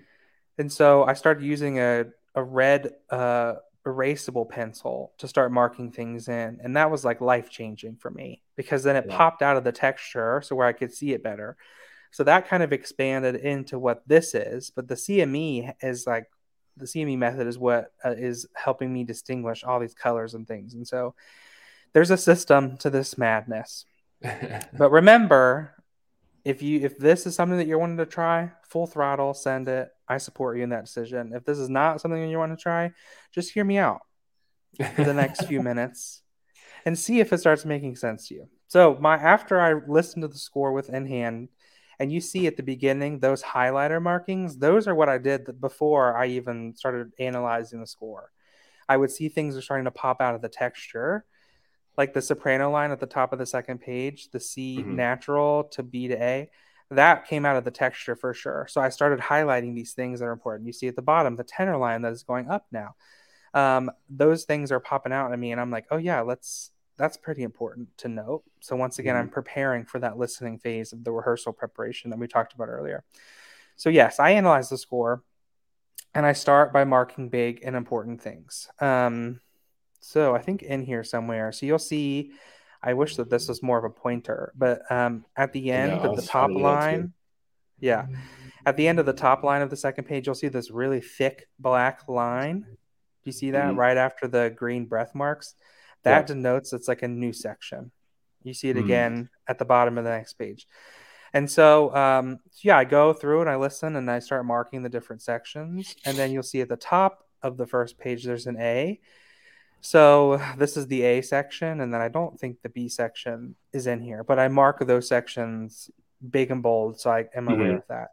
And so I started using a, a red uh, erasable pencil to start marking things in. And that was like life changing for me because then it yeah. popped out of the texture so where I could see it better. So that kind of expanded into what this is. But the CME is like the CME method is what uh, is helping me distinguish all these colors and things. And so there's a system to this madness. but remember, if you if this is something that you're wanting to try, full throttle, send it. I support you in that decision. If this is not something you want to try, just hear me out for the next few minutes and see if it starts making sense to you. So my after I listen to the score with in hand, and you see at the beginning those highlighter markings, those are what I did before I even started analyzing the score. I would see things are starting to pop out of the texture like the soprano line at the top of the second page, the C mm-hmm. natural to B to A, that came out of the texture for sure. So I started highlighting these things that are important. You see at the bottom the tenor line that is going up now. Um, those things are popping out at me, and I'm like, oh yeah, let's. That's pretty important to note. So once again, mm-hmm. I'm preparing for that listening phase of the rehearsal preparation that we talked about earlier. So yes, I analyze the score, and I start by marking big and important things. Um, so I think in here somewhere. So you'll see. I wish that this was more of a pointer, but um, at the end yeah, of the top line, yeah, at the end of the top line of the second page, you'll see this really thick black line. Do you see that mm-hmm. right after the green breath marks? That yeah. denotes it's like a new section. You see it mm-hmm. again at the bottom of the next page. And so, um, yeah, I go through and I listen and I start marking the different sections. And then you'll see at the top of the first page, there's an A. So this is the A section, and then I don't think the B section is in here, but I mark those sections big and bold, so I am aware mm-hmm. of that.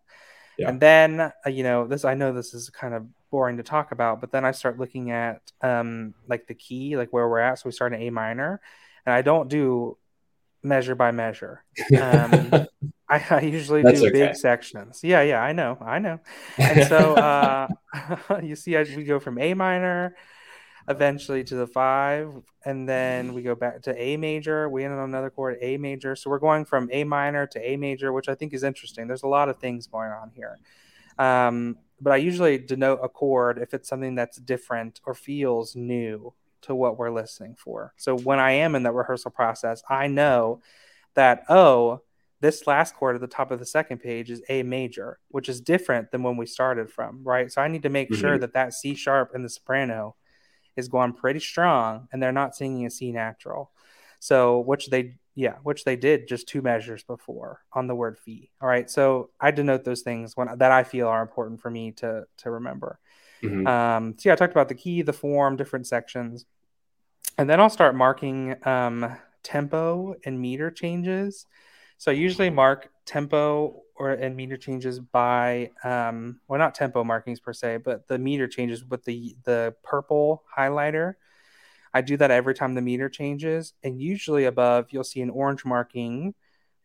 Yeah. And then uh, you know this. I know this is kind of boring to talk about, but then I start looking at um like the key, like where we're at. So we start in A minor, and I don't do measure by measure. Um, I, I, usually do okay. big sections. Yeah, yeah, I know, I know. And so uh, you see, as we go from A minor eventually to the five, and then we go back to A major. We end on another chord, A major. So we're going from A minor to A major, which I think is interesting. There's a lot of things going on here. Um, but I usually denote a chord if it's something that's different or feels new to what we're listening for. So when I am in that rehearsal process, I know that, oh, this last chord at the top of the second page is A major, which is different than when we started from, right? So I need to make mm-hmm. sure that that C sharp and the soprano is going pretty strong, and they're not singing a C natural. So which they yeah, which they did just two measures before on the word fee. All right, so I denote those things when that I feel are important for me to to remember. Mm-hmm. Um, so yeah, I talked about the key, the form, different sections, and then I'll start marking um, tempo and meter changes. So I usually mark tempo or and meter changes by um, well not tempo markings per se but the meter changes with the the purple highlighter i do that every time the meter changes and usually above you'll see an orange marking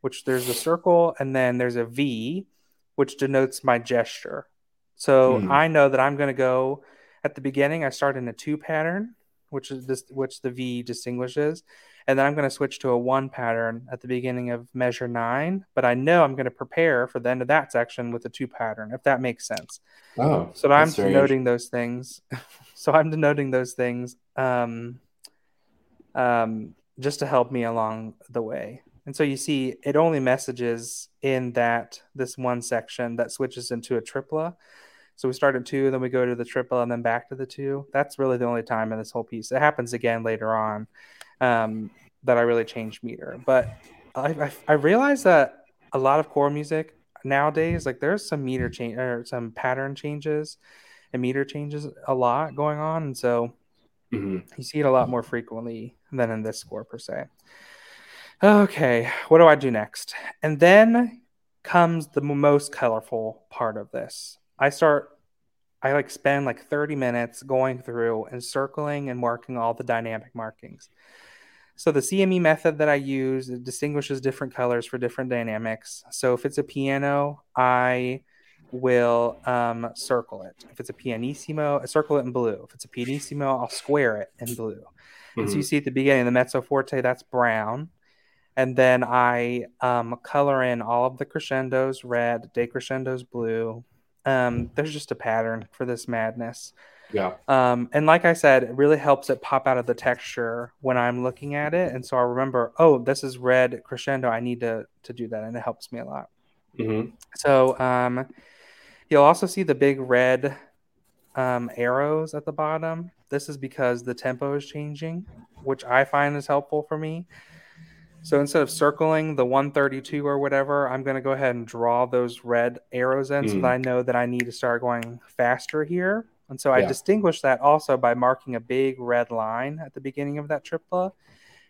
which there's a circle and then there's a v which denotes my gesture so mm. i know that i'm going to go at the beginning i start in a two pattern which is this which the v distinguishes and then I'm going to switch to a one pattern at the beginning of measure nine. But I know I'm going to prepare for the end of that section with a two pattern, if that makes sense. Oh, so I'm denoting those things. so I'm denoting those things um, um, just to help me along the way. And so you see, it only messages in that this one section that switches into a tripla. So we start at two, then we go to the triple, and then back to the two. That's really the only time in this whole piece. It happens again later on um, that I really changed meter. But I, I, I realized that a lot of choral music nowadays, like there's some meter change or some pattern changes and meter changes a lot going on, and so mm-hmm. you see it a lot more frequently than in this score per se. Okay, what do I do next? And then comes the most colorful part of this. I start I like spend like 30 minutes going through and circling and marking all the dynamic markings. So the CME method that I use it distinguishes different colors for different dynamics. So if it's a piano, I will um, circle it. If it's a pianissimo, I circle it in blue. If it's a pianissimo, I'll square it in blue. Mm-hmm. And so you mm-hmm. see at the beginning, the mezzo forte, that's brown. And then I um, color in all of the crescendos red, decrescendos blue. Um, there's just a pattern for this madness. Yeah. Um, and like I said, it really helps it pop out of the texture when I'm looking at it. And so I remember, oh, this is red crescendo. I need to to do that, and it helps me a lot. Mm-hmm. So um, you'll also see the big red um, arrows at the bottom. This is because the tempo is changing, which I find is helpful for me. So instead of circling the 132 or whatever, I'm going to go ahead and draw those red arrows in so Mm. that I know that I need to start going faster here. And so I Yeah. distinguish that also by marking a big red line at the beginning of that tripla.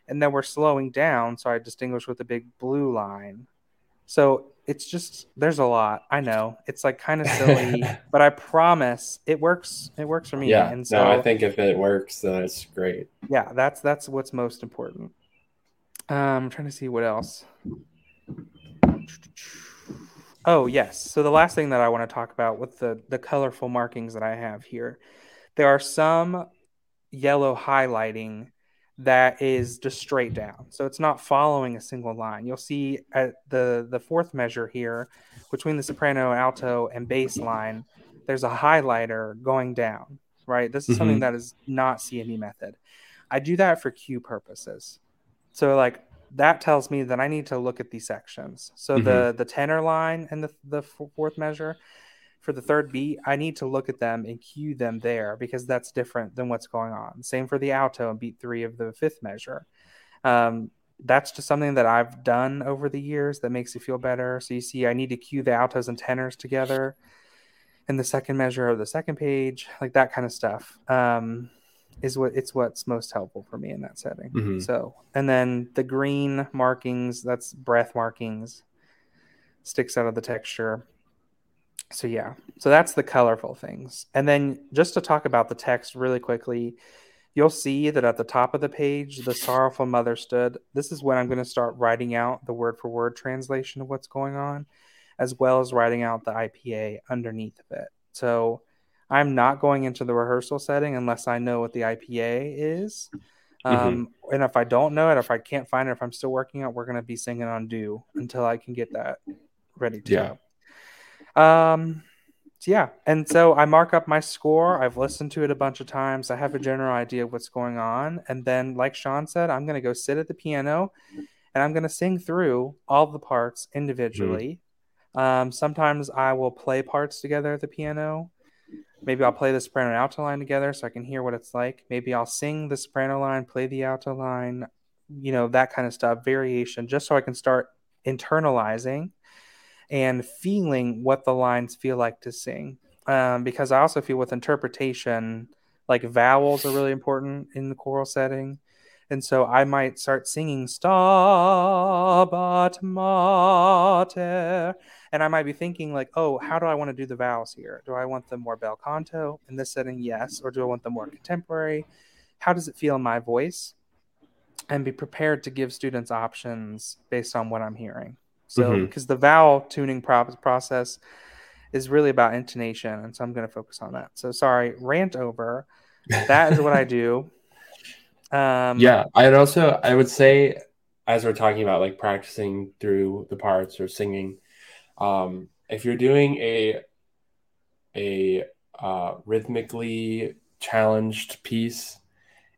And then we're slowing down. So I distinguish with a big blue line. So it's just, there's a lot. I know. It's like kind of silly, but I promise it works. It works for me. yeah. And so no, I think if it works, then it's great. yeah, that's that's what's most important. Um, I'm trying to see what else. Oh yes. So the last thing that I want to talk about with the the colorful markings that I have here, there are some yellow highlighting that is just straight down. So it's not following a single line. You'll see at the the fourth measure here, between the soprano, alto, and bass line, there's a highlighter going down. Right. This is something Mhm. that is not CME method. I do that for cue purposes. So like that tells me that I need to look at these sections. So the the tenor line and the the fourth measure for the third beat, I need to look at them and cue them there because that's different than what's going on. Same for the alto and beat three of the fifth measure. Um, that's just something that I've done over the years that makes you feel better. So you see, I need to cue the altos and tenors together in the second measure of the second page, like that kind of stuff. Um, is what it's what's most helpful for me in that setting. Mhm. So, and then the green markings, that's breath markings, sticks out of the texture. So yeah, so that's the colorful things. And then just to talk about the text really quickly, you'll see that at the top of the page, the sorrowful mother stood. This is when I'm going to start writing out the word for word translation of what's going on, as well as writing out the IPA underneath of it. So I'm not going into the rehearsal setting unless I know what the IPA is. Um, And if I don't know it, if I can't find it, if I'm still working on it, we're going to be singing on do until I can get that ready to Yeah. go. Um, so yeah, and so I mark up my score. I've listened to it a bunch of times. I have a general idea of what's going on, and then, like Shaun said, I'm going to go sit at the piano and I'm going to sing through all the parts individually. Um, sometimes I will play parts together at the piano. Maybe I'll play the soprano and alto line together so I can hear what it's like. Maybe I'll sing the soprano line, play the alto line, you know, that kind of stuff, variation, just so I can start internalizing and feeling what the lines feel like to sing. Um, because I also feel with interpretation, like vowels are really important in the choral setting. And so I might start singing Stabat Mater. And I might be thinking, like, oh, how do I want to do the vowels here? Do I want them more bel canto in this setting? Yes. Or do I want them more contemporary? How does it feel in my voice? And be prepared to give students options based on what I'm hearing. So, mm-hmm. because the vowel tuning pro- process is really about intonation. And so I'm going to focus on that. So, sorry, rant over. That is what I do. Um, yeah, I'd also I would say as we're talking about like practicing through the parts or singing, um, if you're doing a a uh, rhythmically challenged piece,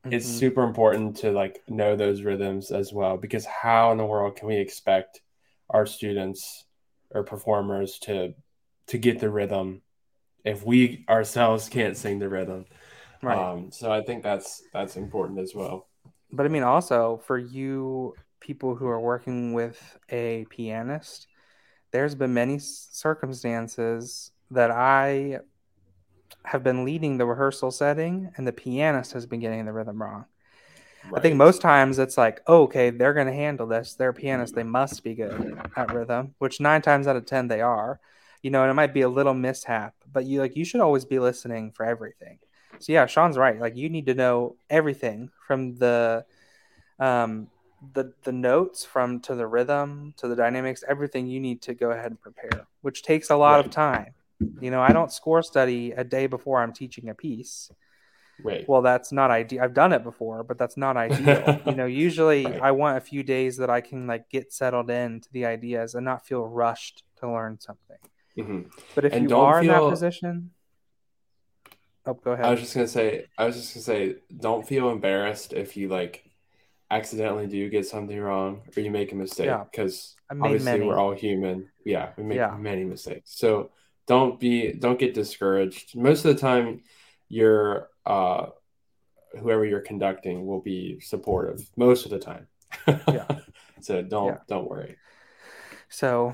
it's mhm. super important to like know those rhythms as well because how in the world can we expect our students or performers to to get the rhythm if we ourselves can't sing the rhythm? Right. Um, so I think that's that's important as well. but I mean, also for you people who are working with a pianist, there's been many circumstances that I have been leading the rehearsal setting, and the pianist has been getting the rhythm wrong. I think most times it's like, oh, okay, they're going to handle this. They're a pianist. They must be good at rhythm, which nine times out of 10 they are. You know, and it might be a little mishap, but you like, you should always be listening for everything. So, yeah, Shaun's right. Like, you need to know everything from the, um, the, the notes from to the rhythm to the dynamics, everything you need to go ahead and prepare, which takes a lot of time. You know, I don't score study a day before I'm teaching a piece Right. well that's not ideal i've done it before but that's not ideal you know usually Right. i want a few days that i can like get settled into the ideas and not feel rushed to learn something Mhm. but if And you are in that position oh go ahead I was just gonna say, I was just gonna say, don't feel embarrassed if you like accidentally do get something wrong or you make a mistake Yeah. because made obviously many. we're all human. Yeah, we make Yeah. many mistakes. So don't be, don't get discouraged. Most of the time, your uh, whoever you're conducting will be supportive. Most of the time. Yeah. So don't Yeah. don't worry. So,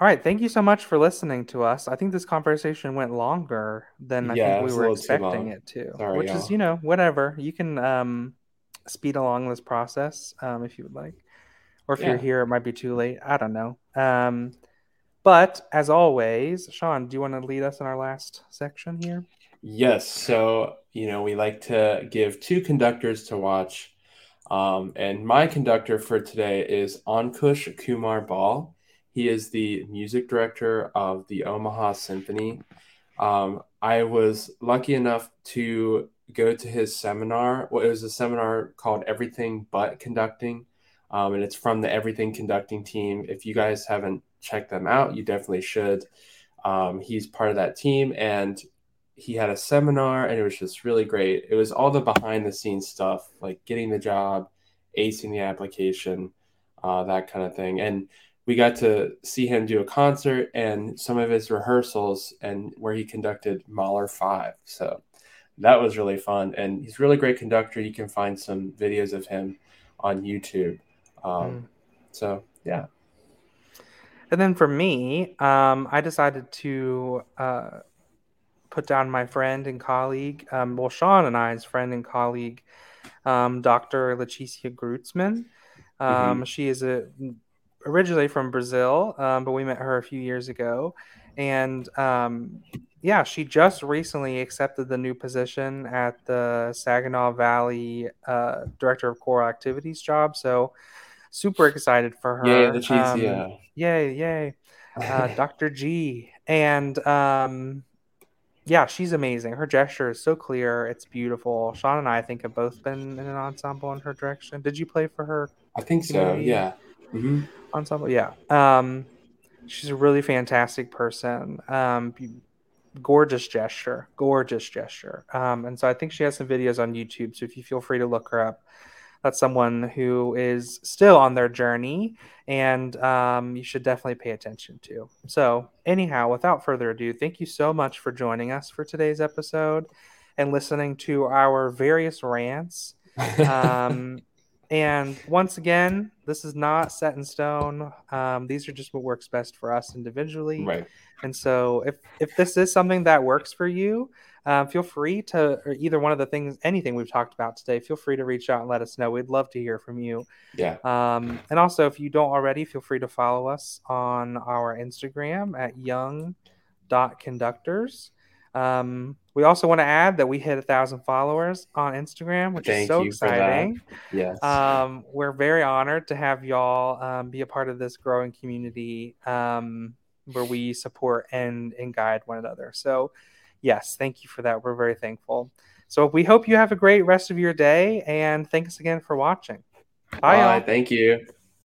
all right, thank you so much for listening to us. I think this conversation went longer than I Yeah, think we were expecting it to, Sorry, which is, y'all. you know, whatever. You can um, speed along this process um, if you would like, or if you're here, it might be too late. I don't know. Um, but as always, Shaun, do you want to lead us in our last section here? Yes. So, you know, we like to give two conductors to watch. Um, and my conductor for today is Ankush Kumar Bahl. He is the music director of the Omaha Symphony. Um, I was lucky enough to go to his seminar. Well, it was a seminar called Everything But Conducting. Um, and it's from the Everything Conducting team. If you guys haven't checked them out, you definitely should. Um, he's part of that team, and he had a seminar, and it was just really great. It was all the behind the scenes stuff, like getting the job, acing the application, uh, that kind of thing. And we got to see him do a concert and some of his rehearsals, and where he conducted Mahler Five. So that was really fun, and he's a really great conductor. You can find some videos of him on YouTube. Um, So yeah, And then for me, um, I decided to uh, put down my friend and colleague, um, well, Shaun and I's friend and colleague, um, Dr. Leticia Grutzman. Um, She is a, originally from Brazil, um, but we met her a few years ago. And um, yeah, she just recently accepted the new position at the Saginaw Valley uh, Director of Choral Activities job. So super excited for her. yay, the cheese, Um, yeah. Yay, yay. Uh, Dr. G. And um, yeah, she's amazing. Her gesture is so clear. It's beautiful. Shaun and I, I think, have both been in an ensemble in her direction. Did you play for her I think so. Yeah. hmm ensemble? Yeah. Um, she's a really fantastic person. Um, gorgeous gesture, gorgeous gesture. Um, and so I think she has some videos on YouTube. So if you feel free to look her up, that's someone who is still on their journey and um, you should definitely pay attention to. So, anyhow, without further ado, thank you so much for joining us for today's episode and listening to our various rants. Um, and once again, this is not set in stone. Um, these are just what works best for us individually. right. And so, if if this is something that works for you, um, feel free to or either one of the things, anything we've talked about today. Feel free to reach out and let us know. We'd love to hear from you. Yeah. Um, and also, if you don't already, feel free to follow us on our Instagram at young.conductors. Um, we also want to add that we hit a thousand followers on Instagram, which is so you for that. exciting. Yes. Um, we're very honored to have y'all um, be a part of this growing community um, where we support and, and guide one another. So, yes, thank you for that. We're very thankful. So, we hope you have a great rest of your day and thanks again for watching. Bye, Bye. Thank you.